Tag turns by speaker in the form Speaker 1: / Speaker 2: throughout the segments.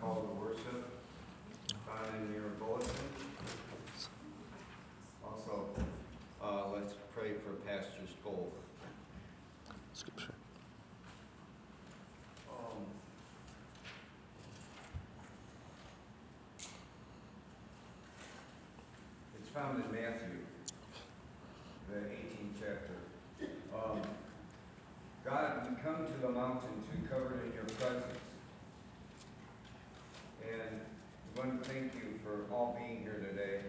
Speaker 1: call to worship found in your bulletin. Also, uh, let's pray for Pastor Skoll.
Speaker 2: Scripture.
Speaker 1: Um, It's found in Matthew, the 18th chapter. Um, God, we come to the mountain to cover it in your presence. And we want to thank you for all being here today,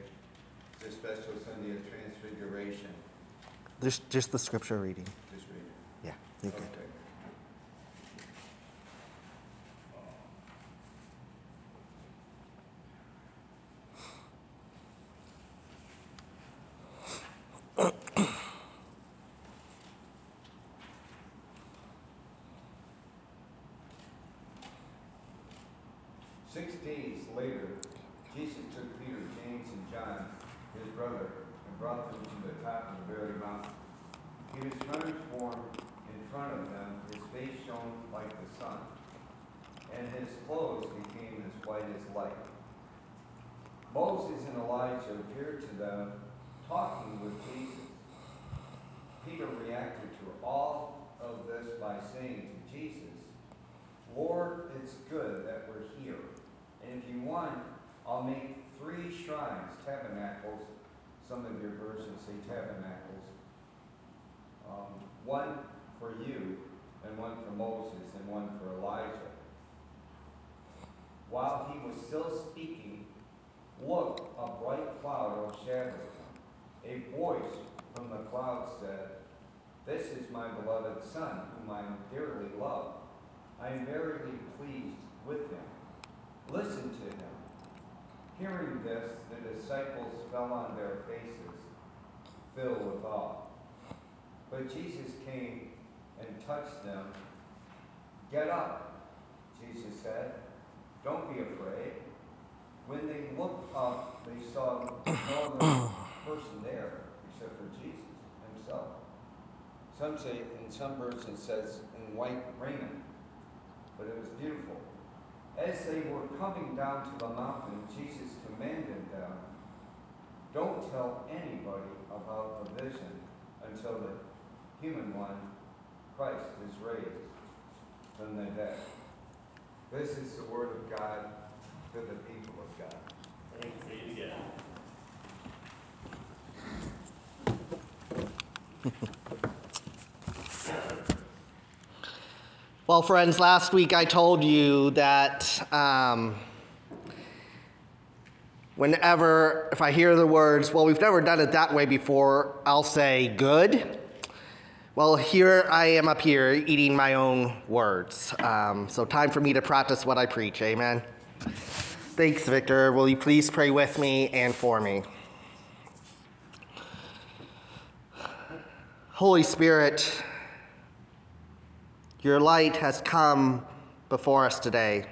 Speaker 1: this special Sunday of Transfiguration.
Speaker 2: Just, just the scripture reading.
Speaker 1: Just read it.
Speaker 2: Yeah, you're good.
Speaker 1: Okay. Six days later, Jesus took Peter, James, and John, his brother, and brought them to the top of the very mountain. He was transformed in front of them, his face shone like the sun, and his clothes became as white as light. Moses and Elijah appeared to them, talking with Jesus. Peter reacted to all of this by saying to Jesus, Lord, it's good that we're here. And if you want, I'll make three shrines, tabernacles. Some of your versions say tabernacles. Um, one for you, and one for Moses, and one for Elijah. While he was still speaking, look, a bright cloud overshadowed. A voice from the cloud said, This is my beloved Son, whom I dearly love. I am very pleased with him. Listen to him. Hearing this, the disciples fell on their faces, filled with awe. But Jesus came and touched them. Get up, Jesus said. Don't be afraid. When they looked up, they saw person there except for Jesus himself. Some say, in some versions, it says in white raiment, but it was beautiful. As they were coming down to the mountain, Jesus commanded them, Don't tell anybody about the vision until the human one, Christ, is raised from the dead. This is the word of God to the people of God.
Speaker 3: Thanks be to God.
Speaker 2: Well, friends, last week I told you that um, whenever, if I hear the words, well, we've never done it that way before, I'll say, good. Well, here I am up here eating my own words. Um, so, time for me to practice what I preach. Amen. Thanks, Victor. Will you please pray with me and for me? Holy Spirit, your light has come before us today.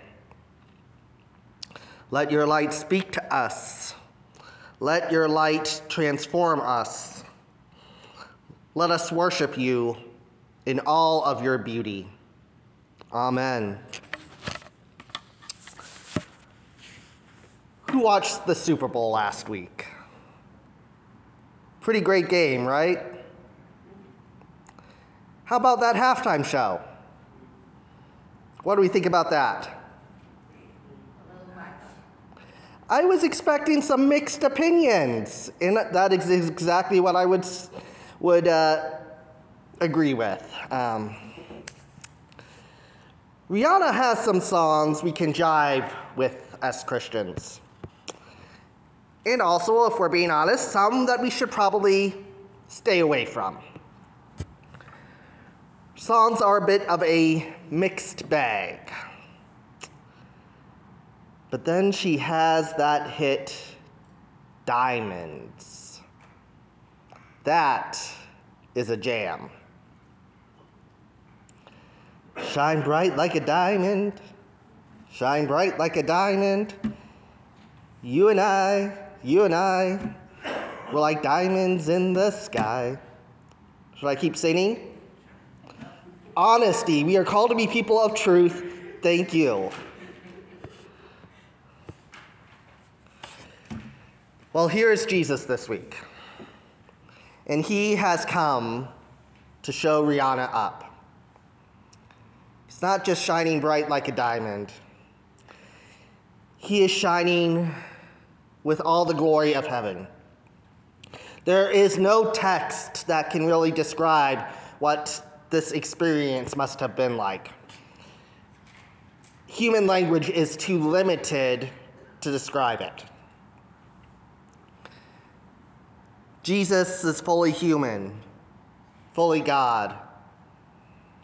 Speaker 2: Let your light speak to us. Let your light transform us. Let us worship you in all of your beauty. Amen. Who watched the Super Bowl last week? Pretty great game, right? How about that halftime show? What do we think about that? I was expecting some mixed opinions, and that is exactly what I would would uh, agree with. Um, Rihanna has some songs we can jive with as Christians, and also, if we're being honest, some that we should probably stay away from. Songs are a bit of a mixed bag. But then she has that hit, Diamonds. That is a jam. Shine bright like a diamond, shine bright like a diamond. You and I, you and I, we're like diamonds in the sky. Should I keep singing? honesty. We are called to be people of truth. Thank you. Well, here is Jesus this week. And he has come to show Rihanna up. He's not just shining bright like a diamond, he is shining with all the glory of heaven. There is no text that can really describe what this experience must have been like. Human language is too limited to describe it. Jesus is fully human, fully God,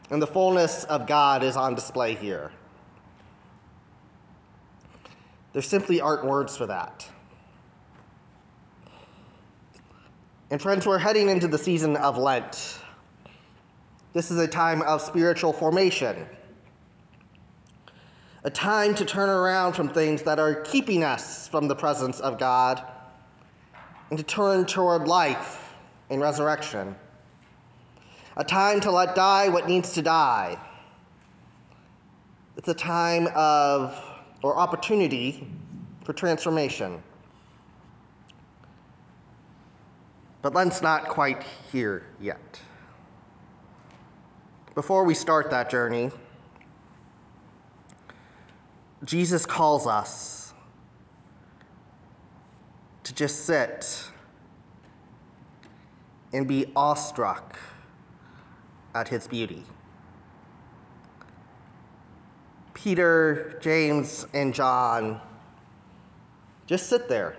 Speaker 2: and the fullness of God is on display here. There simply aren't words for that. And friends, we're heading into the season of Lent. This is a time of spiritual formation, a time to turn around from things that are keeping us from the presence of God and to turn toward life and resurrection, a time to let die what needs to die. It's a time of or opportunity for transformation. But Lent's not quite here yet. Before we start that journey, Jesus calls us to just sit and be awestruck at his beauty. Peter, James, and John just sit there,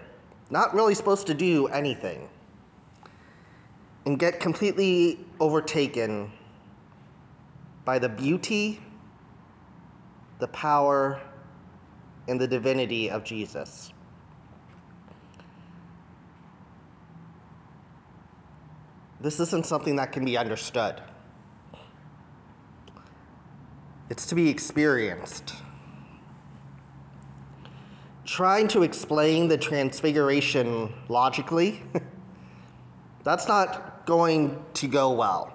Speaker 2: not really supposed to do anything, and get completely overtaken by the beauty, the power, and the divinity of Jesus. This isn't something that can be understood. It's to be experienced. Trying to explain the transfiguration logically, that's not going to go well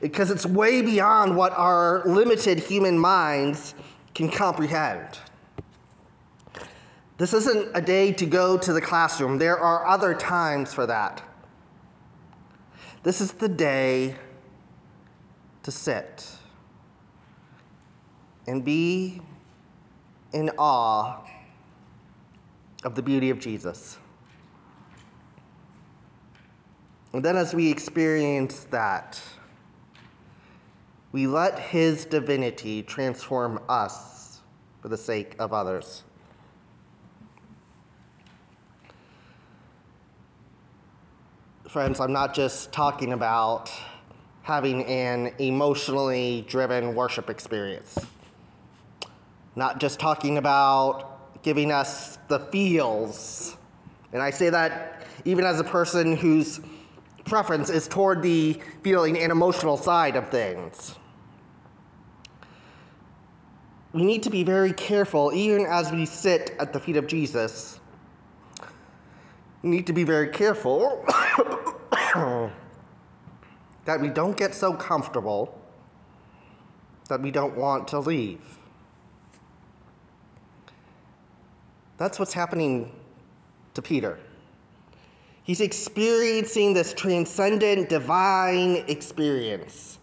Speaker 2: because it's way beyond what our limited human minds can comprehend. This isn't a day to go to the classroom, there are other times for that. This is the day to sit and be in awe of the beauty of Jesus. And then, as we experience that, we let His divinity transform us for the sake of others. Friends, I'm not just talking about having an emotionally driven worship experience. Not just talking about giving us the feels. And I say that even as a person whose preference is toward the feeling and emotional side of things. We need to be very careful, even as we sit at the feet of Jesus. We need to be very careful that we don't get so comfortable that we don't want to leave. That's what's happening to Peter. He's experiencing this transcendent divine experience.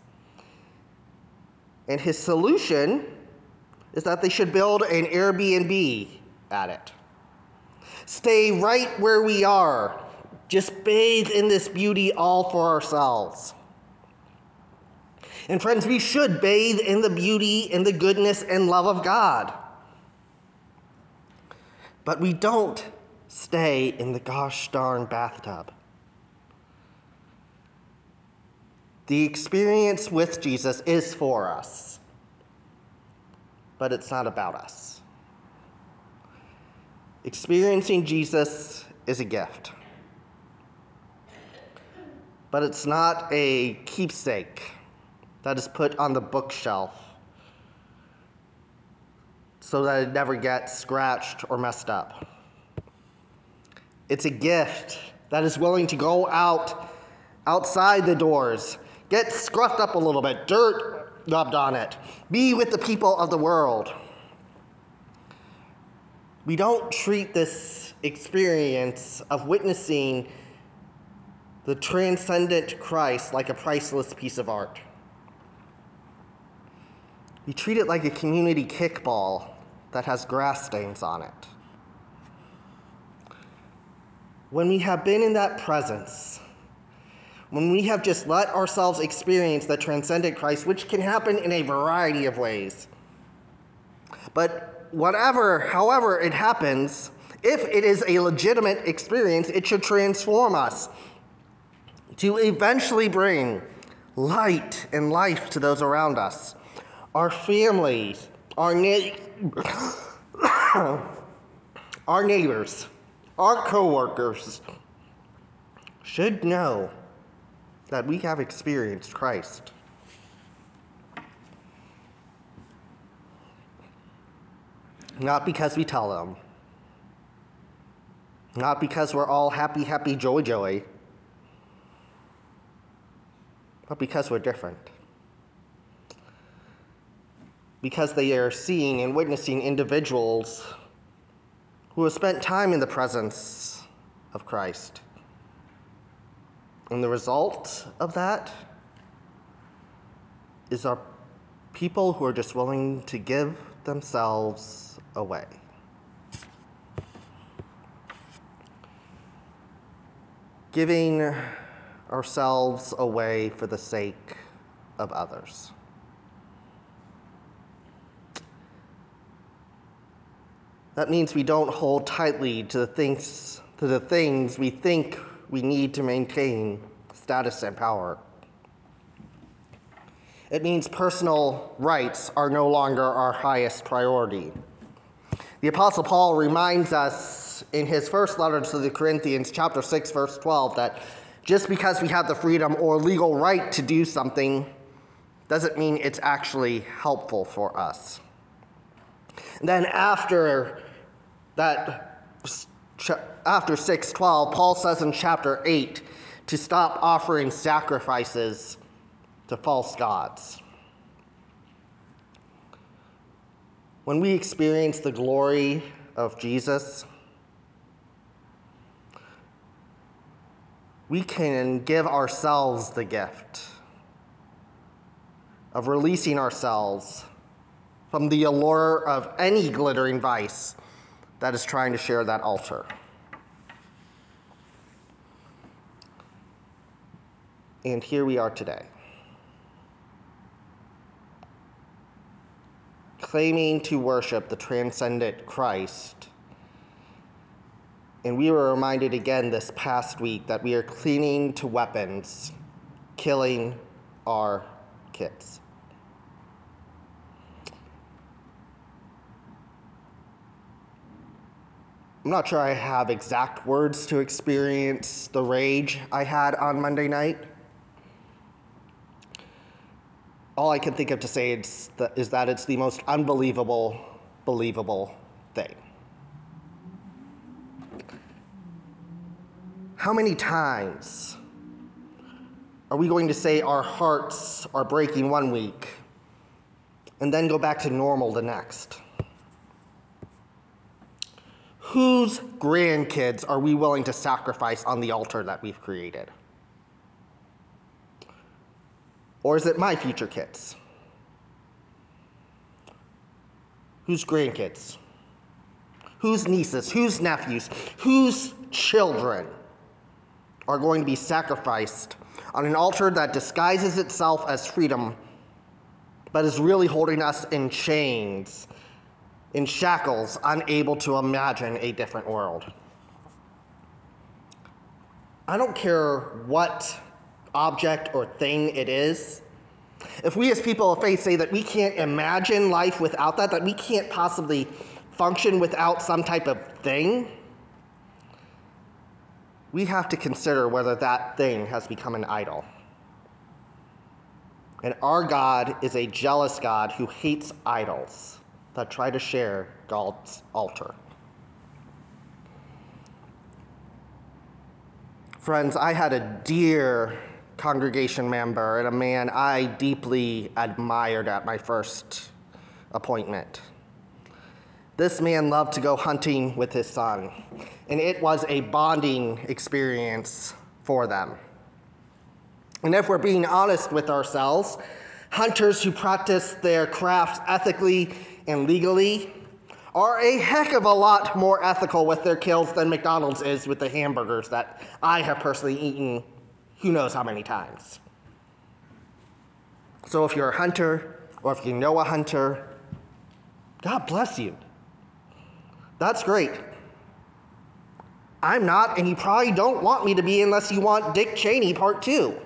Speaker 2: And his solution is that they should build an Airbnb at it. Stay right where we are. Just bathe in this beauty all for ourselves. And friends, we should bathe in the beauty and the goodness and love of God. But we don't stay in the gosh darn bathtub. The experience with Jesus is for us, but it's not about us. Experiencing Jesus is a gift, but it's not a keepsake that is put on the bookshelf so that it never gets scratched or messed up. It's a gift that is willing to go out outside the doors, get scruffed up a little bit, dirt rubbed on it, be with the people of the world. we don't treat this experience of witnessing the transcendent Christ like a priceless piece of art. We treat it like a community kickball that has grass stains on it. When we have been in that presence, when we have just let ourselves experience the transcendent Christ, which can happen in a variety of ways. But whatever, however it happens, if it is a legitimate experience, it should transform us to eventually bring light and life to those around us, our families, our, na- our neighbors, our coworkers should know that we have experienced Christ. Not because we tell them, not because we're all happy, happy, joy, joy, but because we're different. Because they are seeing and witnessing individuals who have spent time in the presence of Christ. And the result of that is our people who are just willing to give themselves away. Giving ourselves away for the sake of others. That means we don't hold tightly to the things, to the things we think we need to maintain status and power. It means personal rights are no longer our highest priority. The Apostle Paul reminds us in his first letter to the Corinthians, chapter 6, verse 12, that just because we have the freedom or legal right to do something doesn't mean it's actually helpful for us. And then after that after 612 paul says in chapter 8 to stop offering sacrifices to false gods. When we experience the glory of jesus we can give ourselves the gift of releasing ourselves from the allure of any glittering vice that is trying to share that altar. And here we are today. Claiming to worship the transcendent Christ. And we were reminded again this past week that we are clinging to weapons, killing our kids. I'm not sure I have exact words to experience the rage I had on Monday night. All I can think of to say is that, is that it's the most unbelievable, believable thing. How many times are we going to say our hearts are breaking one week and then go back to normal the next? Whose grandkids are we willing to sacrifice on the altar that we've created? Or is it my future kids? Whose grandkids? Whose nieces? Whose nephews? Whose children are going to be sacrificed on an altar that disguises itself as freedom, but is really holding us in chains in shackles, unable to imagine a different world. I don't care what object or thing it is. If we as people of faith say that we can't imagine life without that, that we can't possibly function without some type of thing, we have to consider whether that thing has become an idol. And our God is a jealous God who hates idols that try to share God's altar. Friends, I had a dear congregation member and a man I deeply admired at my first appointment. This man loved to go hunting with his son, and it was a bonding experience for them. And if we're being honest with ourselves, hunters who practice their craft ethically and legally are a heck of a lot more ethical with their kills than McDonald's is with the hamburgers that I have personally eaten who knows how many times. So if you're a hunter, or if you know a hunter, God bless you. That's great. I'm not, and you probably don't want me to be unless you want Dick Cheney part two.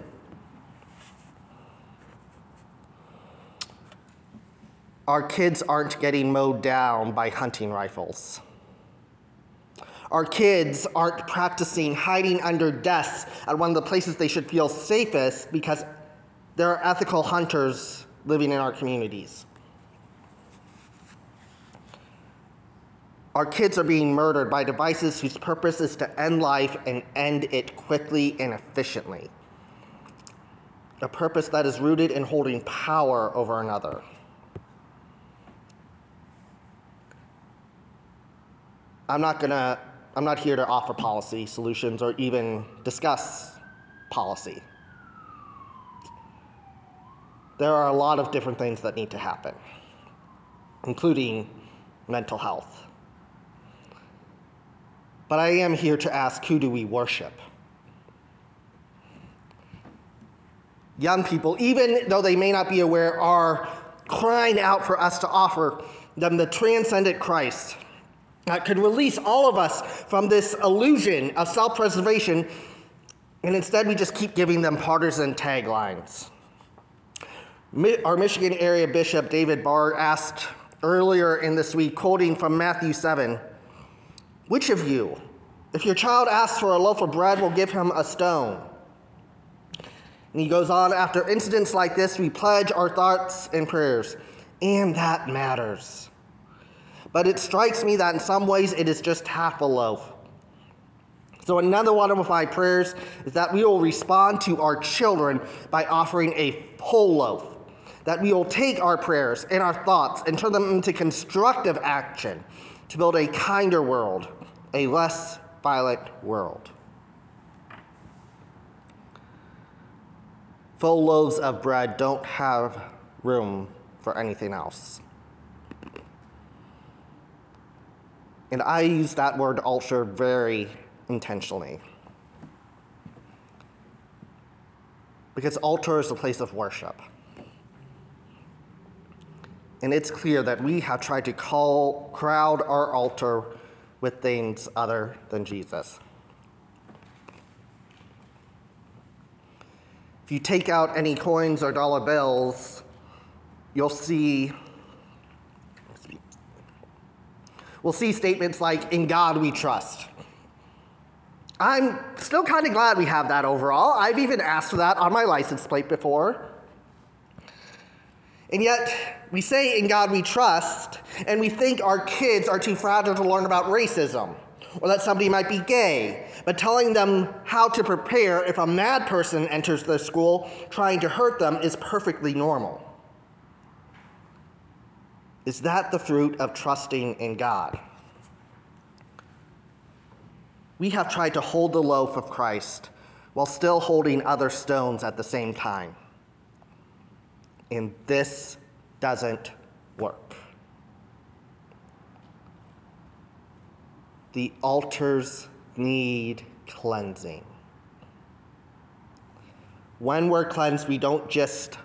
Speaker 2: Our kids aren't getting mowed down by hunting rifles. Our kids aren't practicing hiding under desks at one of the places they should feel safest because there are ethical hunters living in our communities. Our kids are being murdered by devices whose purpose is to end life and end it quickly and efficiently. A purpose that is rooted in holding power over another. I'm not gonna, I'm not here to offer policy solutions or even discuss policy. There are a lot of different things that need to happen, including mental health. But I am here to ask who do we worship? Young people, even though they may not be aware, are crying out for us to offer them the transcendent Christ that could release all of us from this illusion of self preservation, and instead we just keep giving them partisan taglines. Our Michigan area bishop, David Bard, asked earlier in this week, quoting from Matthew 7 Which of you, if your child asks for a loaf of bread, will give him a stone? And he goes on, after incidents like this, we pledge our thoughts and prayers, and that matters. But it strikes me that in some ways it is just half a loaf. So, another one of my prayers is that we will respond to our children by offering a whole loaf. That we will take our prayers and our thoughts and turn them into constructive action to build a kinder world, a less violent world. Full loaves of bread don't have room for anything else. And I use that word altar very intentionally. Because altar is a place of worship. And it's clear that we have tried to call, crowd our altar with things other than Jesus. If you take out any coins or dollar bills, you'll see we'll see statements like, In God we trust. I'm still kind of glad we have that overall. I've even asked for that on my license plate before. And yet, we say in God we trust, and we think our kids are too fragile to learn about racism, or that somebody might be gay. But telling them how to prepare if a mad person enters the school trying to hurt them is perfectly normal. Is that the fruit of trusting in God? We have tried to hold the loaf of Christ while still holding other stones at the same time. And this doesn't work. The altars need cleansing. When we're cleansed, we don't just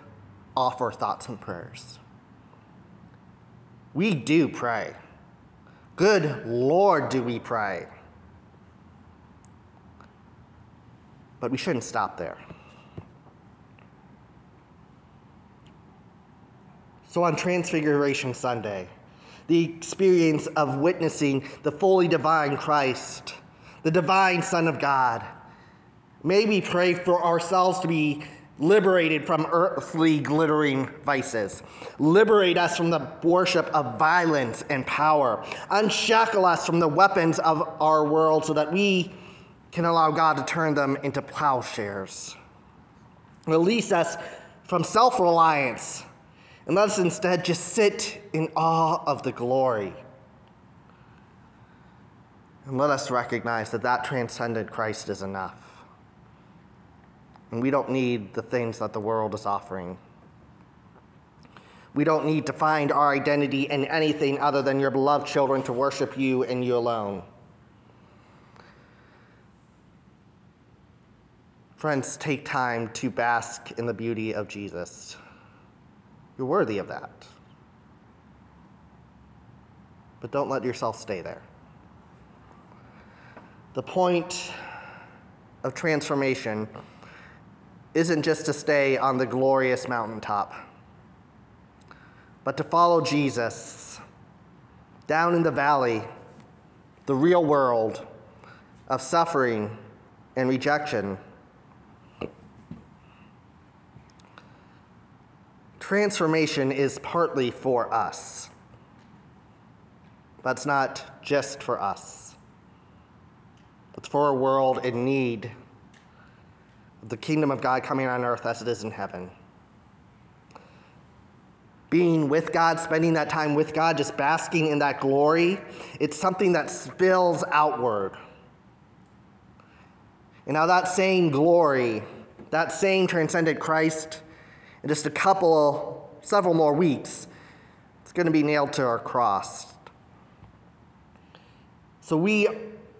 Speaker 2: offer thoughts and prayers. We do pray. Good Lord, do we pray. But we shouldn't stop there. So on Transfiguration Sunday, the experience of witnessing the fully divine Christ, the divine Son of God, may we pray for ourselves to be liberated from earthly glittering vices. Liberate us from the worship of violence and power. Unshackle us from the weapons of our world so that we can allow God to turn them into plowshares. Release us from self reliance and let us instead just sit in awe of the glory And let us recognize that that transcendent Christ is enough. And we don't need the things that the world is offering. We don't need to find our identity in anything other than your beloved children to worship you and you alone. Friends, take time to bask in the beauty of Jesus. You're worthy of that. But don't let yourself stay there. The point of transformation isn't just to stay on the glorious mountaintop, but to follow Jesus down in the valley, the real world of suffering and rejection. Transformation is partly for us, but it's not just for us. It's for a world in need the kingdom of God coming on earth as it is in heaven. Being with God, spending that time with God, just basking in that glory, it's something that spills outward. And now, that same glory, that same transcendent Christ, in just a couple, several more weeks, it's going to be nailed to our cross. So we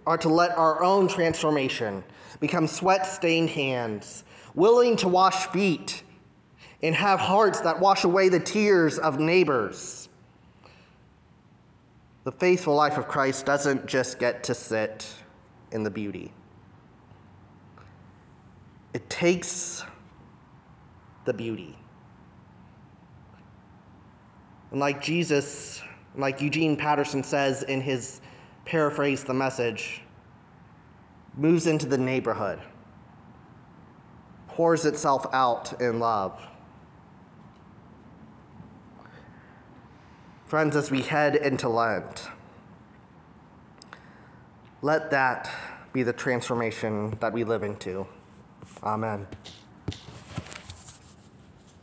Speaker 2: are to let our own transformation become sweat stained hands, willing to wash feet, and have hearts that wash away the tears of neighbors. The faithful life of Christ doesn't just get to sit in the beauty, it takes the beauty. And like Jesus, like Eugene Peterson says in his paraphrase the message, moves into the neighborhood, pours itself out in love. Friends, as we head into Lent, let that be the transformation that we live into. Amen.